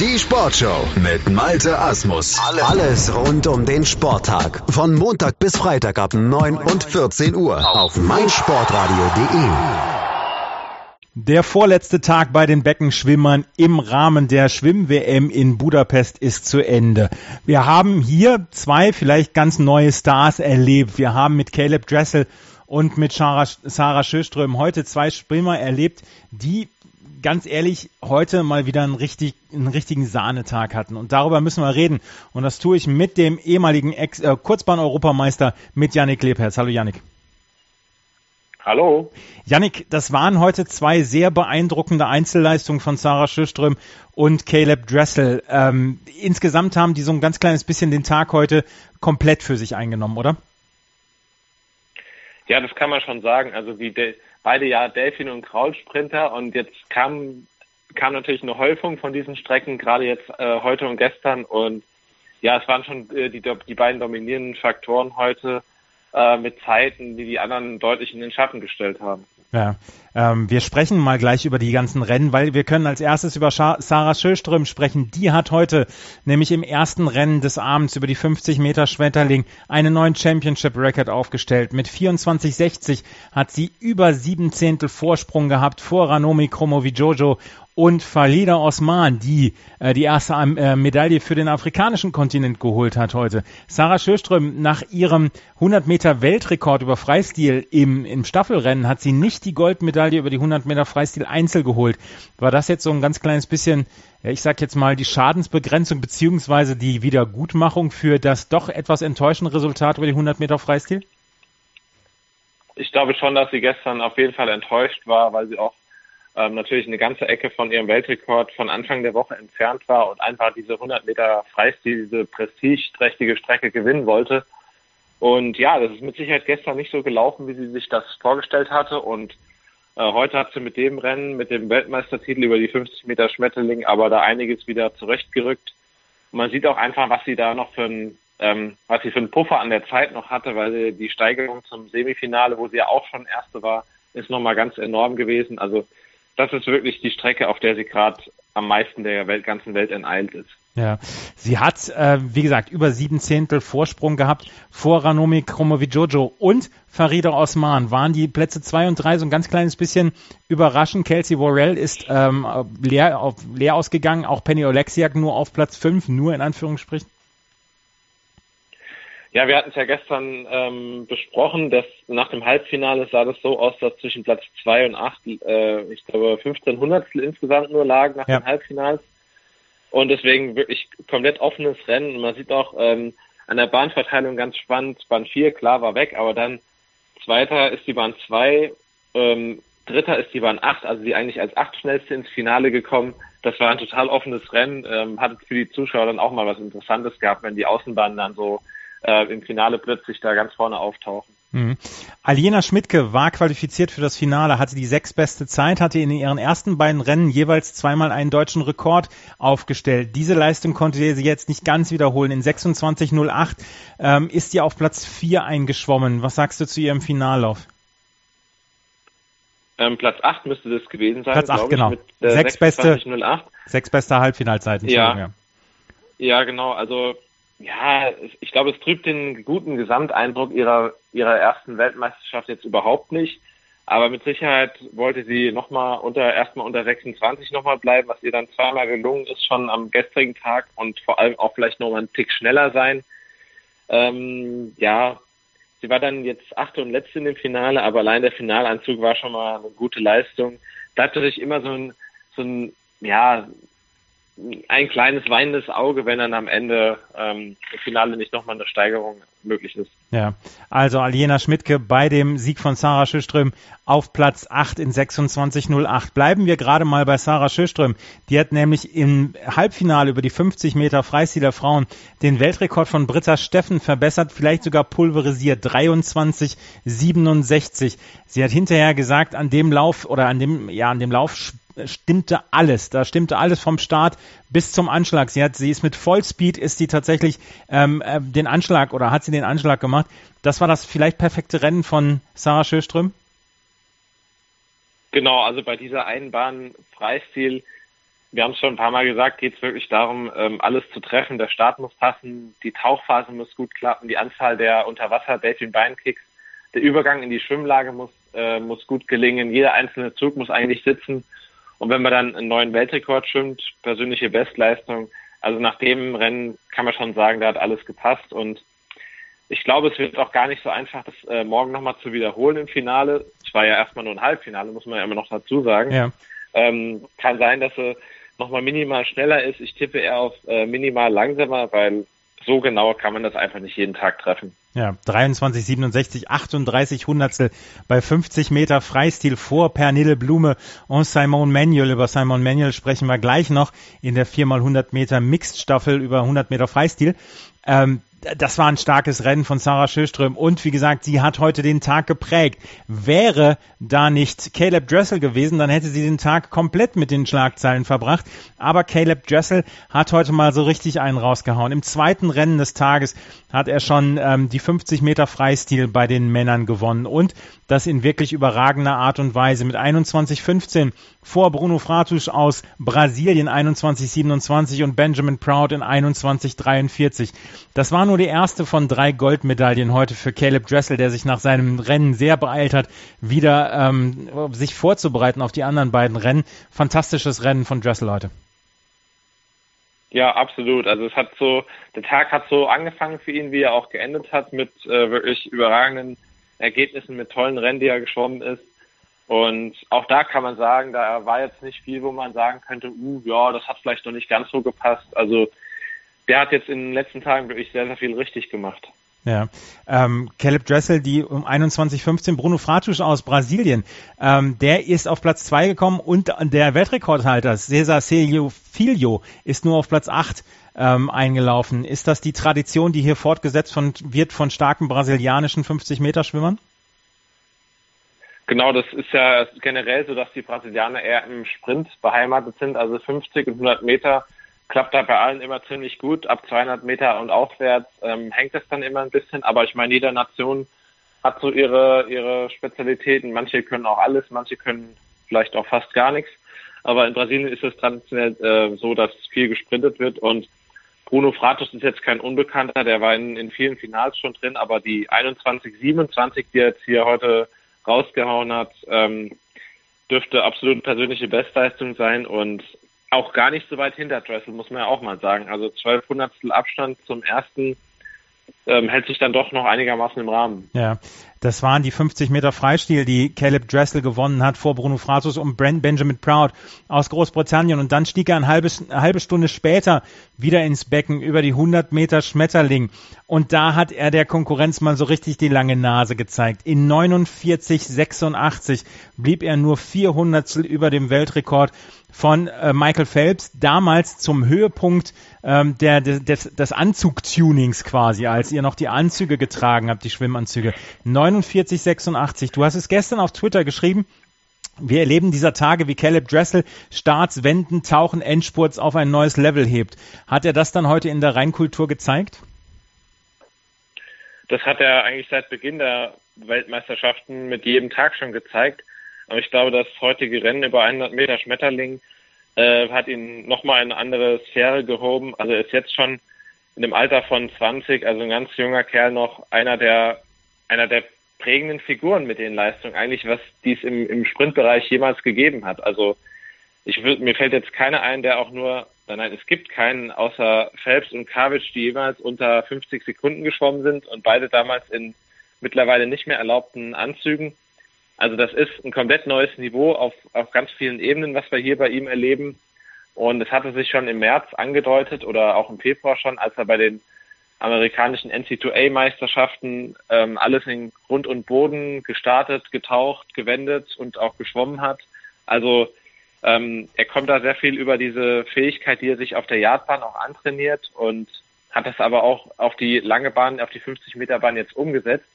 Die Sportshow mit Malte Asmus. Alles rund um den Sporttag. Von Montag bis Freitag ab 9 und 14 Uhr auf meinsportradio.de. Der vorletzte Tag bei den Beckenschwimmern im Rahmen der Schwimm-WM in Budapest ist zu Ende. Wir haben hier zwei vielleicht ganz neue Stars erlebt. Wir haben mit Caleb Dressel und mit Sarah, Sarah Schöström heute zwei Schwimmer erlebt, die ganz ehrlich heute mal wieder einen, richtig, einen richtigen Sahnetag hatten. Und darüber müssen wir reden. Und das tue ich mit dem ehemaligen Ex äh, Kurzbahn-Europameister, mit Yannick Lebherz. Hallo Yannick. Hallo. Yannick, das waren heute zwei sehr beeindruckende Einzelleistungen von Sarah Schöström und Caleb Dressel. Ähm, insgesamt haben die so ein ganz kleines bisschen den Tag heute komplett für sich eingenommen, oder? Ja, das kann man schon sagen. Also wie de beide ja Delfin und Kraulsprinter und jetzt kam kam natürlich eine Häufung von diesen Strecken, gerade jetzt äh, heute und gestern und ja, es waren schon äh, die, die beiden dominierenden Faktoren heute äh, mit Zeiten, die die anderen deutlich in den Schatten gestellt haben. Ja, ähm, wir sprechen mal gleich über die ganzen Rennen, weil wir können als erstes über Sarah Schöström sprechen. Die hat heute nämlich im ersten Rennen des Abends über die 50 Meter Schmetterling einen neuen Championship Record aufgestellt. Mit 24,60 hat sie über sieben Zehntel Vorsprung gehabt vor Ranomi Kromowidjojo und Falida Osman, die äh, die erste äh, Medaille für den afrikanischen Kontinent geholt hat heute. Sarah Schöström, nach ihrem 100 Meter Weltrekord über Freistil im, im Staffelrennen hat sie nicht die Goldmedaille über die 100 Meter Freistil Einzel geholt. War das jetzt so ein ganz kleines bisschen, ich sag jetzt mal, die Schadensbegrenzung beziehungsweise die Wiedergutmachung für das doch etwas enttäuschende Resultat über die 100 Meter Freistil? Ich glaube schon, dass sie gestern auf jeden Fall enttäuscht war, weil sie auch ähm, natürlich eine ganze Ecke von ihrem Weltrekord von Anfang der Woche entfernt war und einfach diese 100 Meter Freistil, diese prestigeträchtige Strecke gewinnen wollte. Und ja, das ist mit Sicherheit gestern nicht so gelaufen, wie sie sich das vorgestellt hatte. Und äh, heute hat sie mit dem Rennen, mit dem Weltmeistertitel über die 50 Meter Schmetterling, aber da einiges wieder zurechtgerückt. Man sieht auch einfach, was sie da noch für ein, ähm, was sie für einen Puffer an der Zeit noch hatte, weil die Steigerung zum Semifinale, wo sie ja auch schon Erste war, ist nochmal ganz enorm gewesen. Also das ist wirklich die Strecke, auf der sie gerade am meisten der Welt, ganzen Welt enteilt ist. Ja, sie hat, äh, wie gesagt, über sieben Zehntel Vorsprung gehabt vor Ranomi Kromowidjojo und Farida Osman. Waren die Plätze zwei und drei so ein ganz kleines bisschen überraschend. Kelsey Worrell ist ähm, leer, auf, leer ausgegangen, auch Penny Oleksiak nur auf Platz fünf, nur in Anführungsstrichen. Ja, wir hatten es ja gestern ähm, besprochen, dass nach dem Halbfinale sah das so aus, dass zwischen Platz zwei und acht, äh, ich glaube, 15 Hundertstel insgesamt nur lagen nach ja. dem Halbfinals. Und deswegen wirklich komplett offenes Rennen. Man sieht auch ähm, an der Bahnverteilung ganz spannend, Bahn 4, klar, war weg, aber dann zweiter ist die Bahn 2, ähm, dritter ist die Bahn 8, also die eigentlich als acht schnellste ins Finale gekommen. Das war ein total offenes Rennen, ähm, hat für die Zuschauer dann auch mal was Interessantes gehabt, wenn die Außenbahnen dann so äh, im Finale plötzlich da ganz vorne auftauchen. Mhm. Aljena Schmidtke war qualifiziert für das Finale, hatte die sechsbeste Zeit, hatte in ihren ersten beiden Rennen jeweils zweimal einen deutschen Rekord aufgestellt. Diese Leistung konnte sie jetzt nicht ganz wiederholen. In 26.08 ähm, ist sie auf Platz 4 eingeschwommen. Was sagst du zu ihrem Finallauf? Ähm, Platz 8 müsste das gewesen sein. Platz 8, genau. Mit, äh, sechs, beste, sechs beste Halbfinalzeiten. Ja. ja. Ja, genau. Also ja, ich glaube, es trübt den guten Gesamteindruck ihrer, ihrer ersten Weltmeisterschaft jetzt überhaupt nicht. Aber mit Sicherheit wollte sie nochmal unter, erstmal unter 26 nochmal bleiben, was ihr dann zweimal gelungen ist, schon am gestrigen Tag und vor allem auch vielleicht nochmal einen Tick schneller sein. Ähm, ja, sie war dann jetzt achte und letzte in dem Finale, aber allein der Finalanzug war schon mal eine gute Leistung. Bleibt natürlich immer so ein, so ein, ja, ein kleines weinendes Auge, wenn dann am Ende ähm, im Finale nicht nochmal eine Steigerung möglich ist. Ja, also Aliena Schmidtke bei dem Sieg von Sarah Schöström auf Platz 8 in 26.08. Bleiben wir gerade mal bei Sarah Schöström. Die hat nämlich im Halbfinale über die 50 Meter Freistil der Frauen den Weltrekord von Britta Steffen verbessert, vielleicht sogar pulverisiert, 23,67. Sie hat hinterher gesagt, an dem Lauf oder an dem, ja, an dem Lauf stimmte alles. Da stimmte alles vom Start bis zum Anschlag. Sie hat, sie ist mit Vollspeed, ist sie tatsächlich ähm, äh, den Anschlag oder hat sie den Anschlag gemacht. Das war das vielleicht perfekte Rennen von Sarah Schöström? Genau, also bei dieser einen Bahn Freistil wir haben es schon ein paar Mal gesagt, geht es wirklich darum, ähm, alles zu treffen. Der Start muss passen, die Tauchphase muss gut klappen, die Anzahl der Unterwasser-Delfin-Beinkicks, der Übergang in die Schwimmlage muss, äh, muss gut gelingen, jeder einzelne Zug muss eigentlich sitzen. Und wenn man dann einen neuen Weltrekord schwimmt, persönliche Bestleistung, also nach dem Rennen kann man schon sagen, da hat alles gepasst. Und ich glaube, es wird auch gar nicht so einfach, das äh, morgen nochmal zu wiederholen im Finale. Es war ja erstmal nur ein Halbfinale, muss man ja immer noch dazu sagen. Ja. Ähm, kann sein, dass er nochmal minimal schneller ist. Ich tippe eher auf äh, minimal langsamer, weil so genau kann man das einfach nicht jeden Tag treffen. Ja, 23, 67, 38 Hundertstel bei 50 Meter Freistil vor Pernille Blume und Simon Manuel. Über Simon Manuel sprechen wir gleich noch in der 4x100 Meter Mixed Staffel über 100 Meter Freistil. Ähm, das war ein starkes Rennen von Sarah Schöström und wie gesagt, sie hat heute den Tag geprägt. Wäre da nicht Caleb Dressel gewesen, dann hätte sie den Tag komplett mit den Schlagzeilen verbracht. Aber Caleb Dressel hat heute mal so richtig einen rausgehauen. Im zweiten Rennen des Tages hat er schon ähm, die 50 Meter Freistil bei den Männern gewonnen und das in wirklich überragender Art und Weise mit 21,15 vor Bruno Fratusch aus Brasilien 21,27 und Benjamin Proud in 21,43. Das war nur die erste von drei Goldmedaillen heute für Caleb Dressel, der sich nach seinem Rennen sehr beeilt hat, wieder ähm, sich vorzubereiten auf die anderen beiden Rennen. Fantastisches Rennen von Dressel heute. Ja, absolut. Also es hat so, der Tag hat so angefangen für ihn, wie er auch geendet hat, mit äh, wirklich überragenden Ergebnissen, mit tollen Rennen, die er geschwommen ist. Und auch da kann man sagen, da war jetzt nicht viel, wo man sagen könnte, uh, ja, das hat vielleicht noch nicht ganz so gepasst. Also der hat jetzt in den letzten Tagen wirklich sehr, sehr viel richtig gemacht. Ja, ähm, Caleb Dressel, die um 21.15 Bruno Fratusch aus Brasilien, ähm, der ist auf Platz zwei gekommen und der Weltrekordhalter Cesar Celio Filho ist nur auf Platz acht ähm, eingelaufen. Ist das die Tradition, die hier fortgesetzt von, wird von starken brasilianischen 50-Meter-Schwimmern? Genau, das ist ja generell so, dass die Brasilianer eher im Sprint beheimatet sind, also 50 und 100 Meter klappt da bei allen immer ziemlich gut. Ab 200 Meter und aufwärts ähm, hängt es dann immer ein bisschen. Aber ich meine, jede Nation hat so ihre, ihre Spezialitäten. Manche können auch alles, manche können vielleicht auch fast gar nichts. Aber in Brasilien ist es traditionell äh, so, dass viel gesprintet wird. Und Bruno Fratos ist jetzt kein Unbekannter. Der war in, in vielen Finals schon drin. Aber die 21, 27, die er jetzt hier heute rausgehauen hat, ähm, dürfte absolut persönliche Bestleistung sein. Und auch gar nicht so weit hinter Dressel, muss man ja auch mal sagen. Also zwölf Hundertstel Abstand zum ersten ähm, hält sich dann doch noch einigermaßen im Rahmen. Ja, das waren die 50 Meter Freistil, die Caleb Dressel gewonnen hat vor Bruno Fratus und Brent Benjamin Proud aus Großbritannien. Und dann stieg er eine halbe, eine halbe Stunde später wieder ins Becken über die 100 Meter Schmetterling. Und da hat er der Konkurrenz mal so richtig die lange Nase gezeigt. In 49,86 blieb er nur 400 über dem Weltrekord von äh, Michael Phelps, damals zum Höhepunkt ähm, der, des, des Anzugtunings quasi, als ihr noch die Anzüge getragen habt, die Schwimmanzüge. 49,86. Du hast es gestern auf Twitter geschrieben. Wir erleben dieser Tage, wie Caleb Dressel Starts, Wenden, Tauchen, Endspurts auf ein neues Level hebt. Hat er das dann heute in der Rheinkultur gezeigt? Das hat er eigentlich seit Beginn der Weltmeisterschaften mit jedem Tag schon gezeigt. Aber ich glaube, das heutige Rennen über 100 Meter Schmetterling äh, hat ihn nochmal in eine andere Sphäre gehoben. Also ist jetzt schon in dem Alter von 20, also ein ganz junger Kerl noch, einer der, einer der prägenden Figuren mit den Leistungen eigentlich, was dies im, im Sprintbereich jemals gegeben hat. Also ich mir fällt jetzt keiner ein, der auch nur, nein, es gibt keinen außer Phelps und Kavic, die jemals unter 50 Sekunden geschwommen sind und beide damals in mittlerweile nicht mehr erlaubten Anzügen. Also das ist ein komplett neues Niveau auf, auf ganz vielen Ebenen, was wir hier bei ihm erleben. Und es hatte sich schon im März angedeutet oder auch im Februar schon, als er bei den amerikanischen NC2A-Meisterschaften ähm, alles in Grund und Boden gestartet, getaucht, gewendet und auch geschwommen hat. Also ähm, er kommt da sehr viel über diese Fähigkeit, die er sich auf der Yardbahn auch antrainiert und hat das aber auch auf die lange Bahn, auf die 50 Meter Bahn jetzt umgesetzt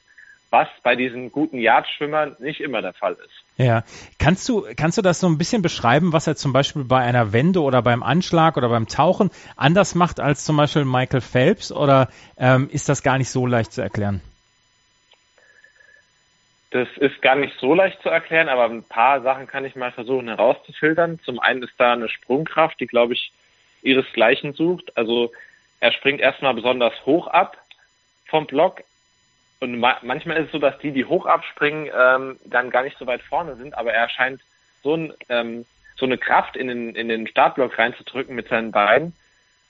was bei diesen guten Yardschwimmern nicht immer der Fall ist. Ja, kannst du, kannst du das so ein bisschen beschreiben, was er zum Beispiel bei einer Wende oder beim Anschlag oder beim Tauchen anders macht als zum Beispiel Michael Phelps oder ähm, ist das gar nicht so leicht zu erklären? Das ist gar nicht so leicht zu erklären, aber ein paar Sachen kann ich mal versuchen herauszufiltern. Zum einen ist da eine Sprungkraft, die, glaube ich, ihresgleichen sucht. Also er springt erstmal besonders hoch ab vom Block. Und ma manchmal ist es so, dass die, die hoch abspringen, ähm, dann gar nicht so weit vorne sind, aber er scheint so, ein, ähm, so eine Kraft in den, in den Startblock reinzudrücken mit seinen Beinen,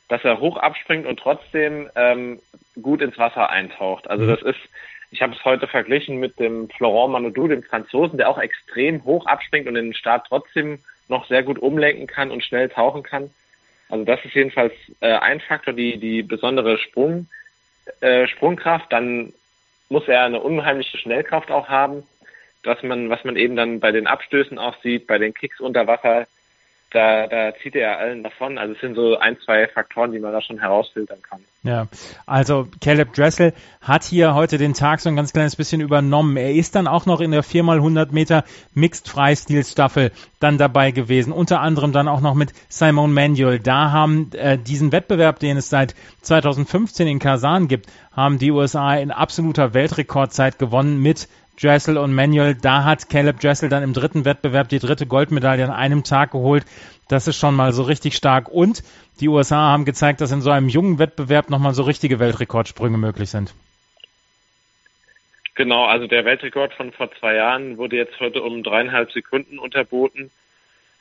dass er hoch abspringt und trotzdem ähm, gut ins Wasser eintaucht. Also mhm. das ist, ich habe es heute verglichen mit dem Florent Manodou, dem Franzosen, der auch extrem hoch abspringt und den Start trotzdem noch sehr gut umlenken kann und schnell tauchen kann. Also das ist jedenfalls äh, ein Faktor, die, die besondere Sprung, äh, Sprungkraft. Dann muss er eine unheimliche Schnellkraft auch haben, was man, was man eben dann bei den Abstößen auch sieht, bei den Kicks unter Wasser da, da zieht er allen davon. Also es sind so ein, zwei Faktoren, die man da schon herausfiltern kann. Ja, also Caleb Dressel hat hier heute den Tag so ein ganz kleines bisschen übernommen. Er ist dann auch noch in der 4x100 Meter Mixed Freistil Staffel dann dabei gewesen. Unter anderem dann auch noch mit Simon Manuel. Da haben äh, diesen Wettbewerb, den es seit 2015 in Kasan gibt, haben die USA in absoluter Weltrekordzeit gewonnen mit Dressel und Manuel. Da hat Caleb Dressel dann im dritten Wettbewerb die dritte Goldmedaille an einem Tag geholt. Das ist schon mal so richtig stark. Und die USA haben gezeigt, dass in so einem jungen Wettbewerb nochmal so richtige Weltrekordsprünge möglich sind. Genau, also der Weltrekord von vor zwei Jahren wurde jetzt heute um dreieinhalb Sekunden unterboten.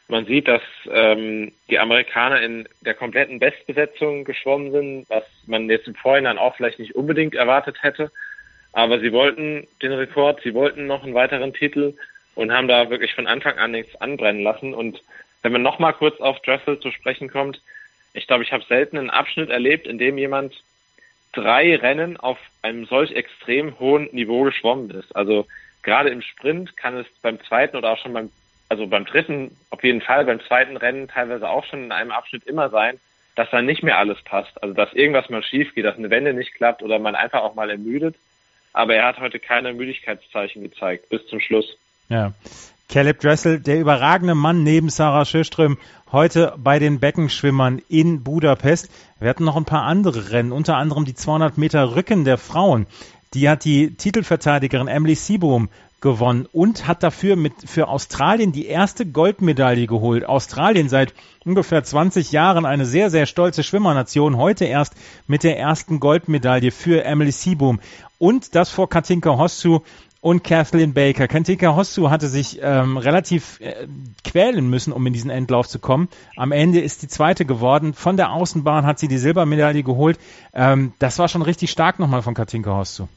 Man sieht, dass ähm, die Amerikaner in der kompletten Bestbesetzung geschwommen sind, was man jetzt im Vorhinein auch vielleicht nicht unbedingt erwartet hätte. Aber sie wollten den Rekord, sie wollten noch einen weiteren Titel und haben da wirklich von Anfang an nichts anbrennen lassen. Und wenn man nochmal kurz auf Dressel zu sprechen kommt, ich glaube, ich habe selten einen Abschnitt erlebt, in dem jemand drei Rennen auf einem solch extrem hohen Niveau geschwommen ist. Also gerade im Sprint kann es beim zweiten oder auch schon beim, also beim dritten, auf jeden Fall, beim zweiten Rennen teilweise auch schon in einem Abschnitt immer sein, dass da nicht mehr alles passt. Also dass irgendwas mal schief geht, dass eine Wende nicht klappt oder man einfach auch mal ermüdet aber er hat heute keine Müdigkeitszeichen gezeigt bis zum Schluss. Ja. Caleb Dressel, der überragende Mann neben Sarah Schöström, heute bei den Beckenschwimmern in Budapest. Wir hatten noch ein paar andere Rennen, unter anderem die 200 Meter Rücken der Frauen. Die hat die Titelverteidigerin Emily Seaboom gewonnen und hat dafür mit für Australien die erste Goldmedaille geholt. Australien seit ungefähr 20 Jahren eine sehr, sehr stolze Schwimmernation. Heute erst mit der ersten Goldmedaille für Emily Seaboom. Und das vor Katinka Hossu und Kathleen Baker. Katinka Hossu hatte sich ähm, relativ äh, quälen müssen, um in diesen Endlauf zu kommen. Am Ende ist die zweite geworden. Von der Außenbahn hat sie die Silbermedaille geholt. Ähm, das war schon richtig stark nochmal von Katinka Hossu.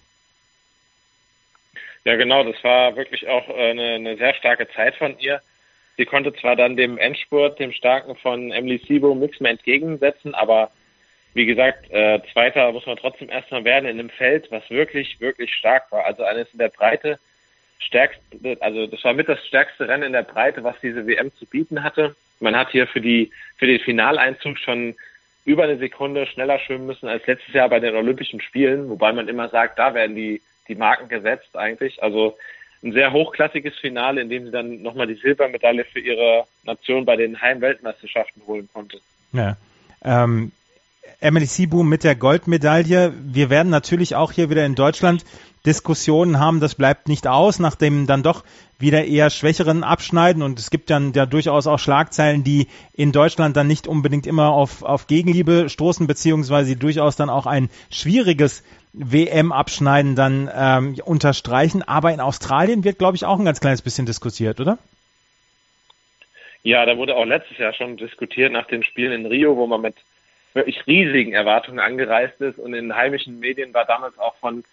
Ja, genau, das war wirklich auch äh, eine, eine sehr starke Zeit von ihr. Sie konnte zwar dann dem Endspurt, dem starken von Emily Sibo nichts mehr entgegensetzen, aber wie gesagt, äh, Zweiter muss man trotzdem erstmal werden in einem Feld, was wirklich, wirklich stark war. Also eines in der Breite stärkste, also das war mit das stärkste Rennen in der Breite, was diese WM zu bieten hatte. Man hat hier für die, für den Finaleinzug schon über eine Sekunde schneller schwimmen müssen als letztes Jahr bei den Olympischen Spielen, wobei man immer sagt, da werden die die Marken gesetzt eigentlich. Also ein sehr hochklassiges Finale, in dem sie dann nochmal die Silbermedaille für ihre Nation bei den Heimweltmeisterschaften holen konnte. Ja. Ähm, Emily Seaboom mit der Goldmedaille. Wir werden natürlich auch hier wieder in Deutschland Diskussionen haben, das bleibt nicht aus, nach dem dann doch wieder eher schwächeren Abschneiden. Und es gibt dann ja durchaus auch Schlagzeilen, die in Deutschland dann nicht unbedingt immer auf, auf Gegenliebe stoßen, beziehungsweise durchaus dann auch ein schwieriges WM-Abschneiden dann ähm, unterstreichen. Aber in Australien wird, glaube ich, auch ein ganz kleines bisschen diskutiert, oder? Ja, da wurde auch letztes Jahr schon diskutiert nach den Spielen in Rio, wo man mit wirklich riesigen Erwartungen angereist ist. Und in heimischen Medien war damals auch von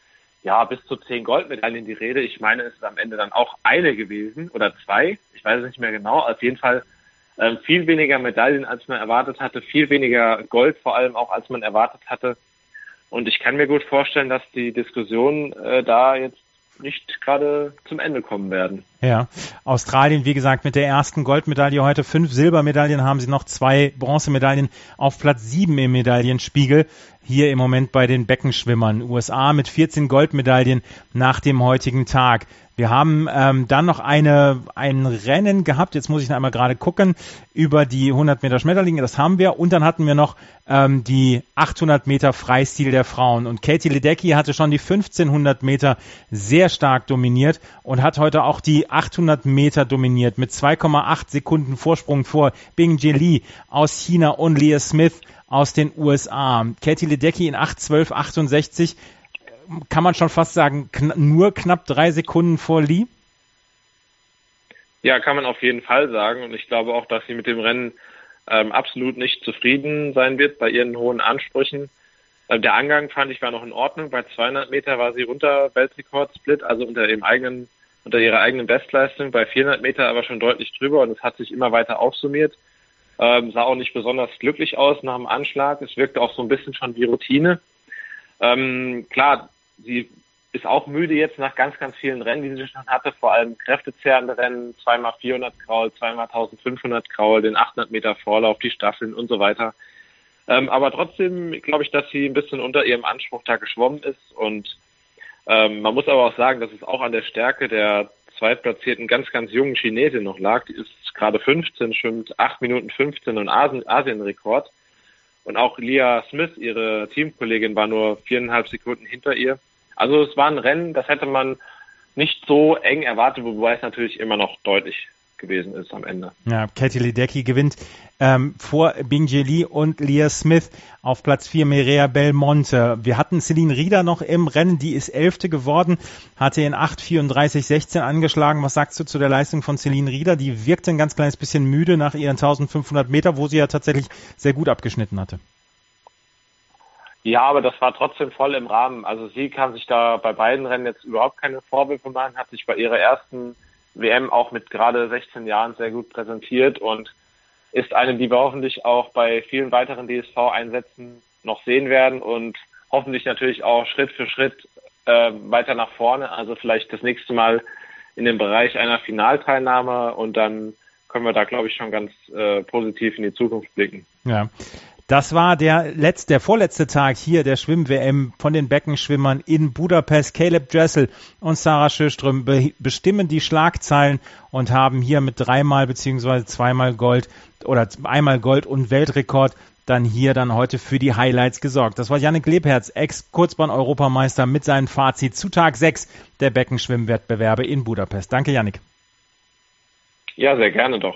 ja bis zu zehn Goldmedaillen die Rede. Ich meine, es ist am Ende dann auch eine gewesen oder zwei. Ich weiß es nicht mehr genau. Auf jeden Fall äh, viel weniger Medaillen, als man erwartet hatte, viel weniger Gold vor allem auch, als man erwartet hatte. Und ich kann mir gut vorstellen, dass die Diskussionen äh, da jetzt nicht gerade zum Ende kommen werden. Ja, Australien, wie gesagt, mit der ersten Goldmedaille heute, fünf Silbermedaillen haben sie noch, zwei Bronzemedaillen auf Platz sieben im Medaillenspiegel. Hier im Moment bei den Beckenschwimmern. USA mit 14 Goldmedaillen nach dem heutigen Tag. Wir haben ähm, dann noch eine, ein Rennen gehabt, jetzt muss ich noch einmal gerade gucken, über die 100 Meter Schmetterlinge, das haben wir. Und dann hatten wir noch ähm, die 800 Meter Freistil der Frauen. Und Katie Ledecky hatte schon die 1500 Meter sehr stark dominiert und hat heute auch die 800 Meter dominiert mit 2,8 Sekunden Vorsprung vor Bing Li aus China und Leah Smith aus den USA. Katie Ledecky in 8,12,68 kann man schon fast sagen, kn nur knapp drei Sekunden vor Lee? Ja, kann man auf jeden Fall sagen. Und ich glaube auch, dass sie mit dem Rennen ähm, absolut nicht zufrieden sein wird bei ihren hohen Ansprüchen. Ähm, der Angang fand ich war noch in Ordnung. Bei 200 Meter war sie unter Weltrekordsplit, also unter ihrem eigenen, unter ihrer eigenen Bestleistung. Bei 400 Meter aber schon deutlich drüber und es hat sich immer weiter aufsummiert. Ähm, sah auch nicht besonders glücklich aus nach dem Anschlag. Es wirkte auch so ein bisschen schon wie Routine. Ähm, klar, sie ist auch müde jetzt nach ganz, ganz vielen Rennen, die sie schon hatte, vor allem kräftezehrende Rennen, zweimal 400 Kraul, zweimal 1500 Kraul, den 800 Meter Vorlauf, die Staffeln und so weiter. Ähm, aber trotzdem glaube ich, dass sie ein bisschen unter ihrem Anspruch da geschwommen ist und ähm, man muss aber auch sagen, dass es auch an der Stärke der zweitplatzierten ganz, ganz jungen Chinesin noch lag. Die ist gerade 15, schwimmt 8 Minuten 15 und Asien, Asienrekord. Und auch Leah Smith, ihre Teamkollegin, war nur viereinhalb Sekunden hinter ihr. Also es war ein Rennen, das hätte man nicht so eng erwartet, wobei es natürlich immer noch deutlich gewesen ist am Ende. Ja, Katie Ledecky gewinnt ähm, vor Bing Li und Leah Smith auf Platz 4 Merea Belmonte. Wir hatten Celine Rieder noch im Rennen, die ist Elfte geworden, hatte in 8,34,16 angeschlagen. Was sagst du zu der Leistung von Celine Rieder? Die wirkte ein ganz kleines bisschen müde nach ihren 1500 Meter, wo sie ja tatsächlich sehr gut abgeschnitten hatte. Ja, aber das war trotzdem voll im Rahmen. Also sie kann sich da bei beiden Rennen jetzt überhaupt keine Vorwürfe machen, hat sich bei ihrer ersten WM auch mit gerade 16 Jahren sehr gut präsentiert und ist eine, die wir hoffentlich auch bei vielen weiteren DSV-Einsätzen noch sehen werden und hoffentlich natürlich auch Schritt für Schritt äh, weiter nach vorne. Also vielleicht das nächste Mal in dem Bereich einer Finalteilnahme und dann können wir da, glaube ich, schon ganz äh, positiv in die Zukunft blicken. Ja. Das war der letzte, der vorletzte Tag hier der Schwimm-WM von den Beckenschwimmern in Budapest. Caleb Dressel und Sarah Schöström be bestimmen die Schlagzeilen und haben hier mit dreimal beziehungsweise zweimal Gold oder einmal Gold und Weltrekord dann hier dann heute für die Highlights gesorgt. Das war Janik Lebherz, Ex-Kurzbahn-Europameister mit seinem Fazit zu Tag 6 der Beckenschwimmwettbewerbe in Budapest. Danke, Janik. Ja, sehr gerne doch.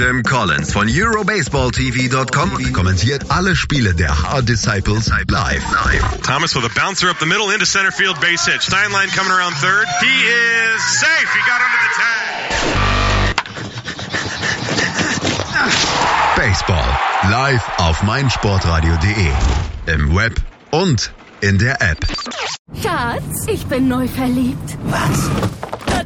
Tim Collins von EuroBaseballTV.com kommentiert alle Spiele der Hard Disciples live. Thomas with a bouncer up the middle into center field base hit. Steinlein coming around third. He is safe. He got under the tag. Baseball live auf meinsportradio.de. Im Web und in der App. Schatz, ich bin neu verliebt. Was?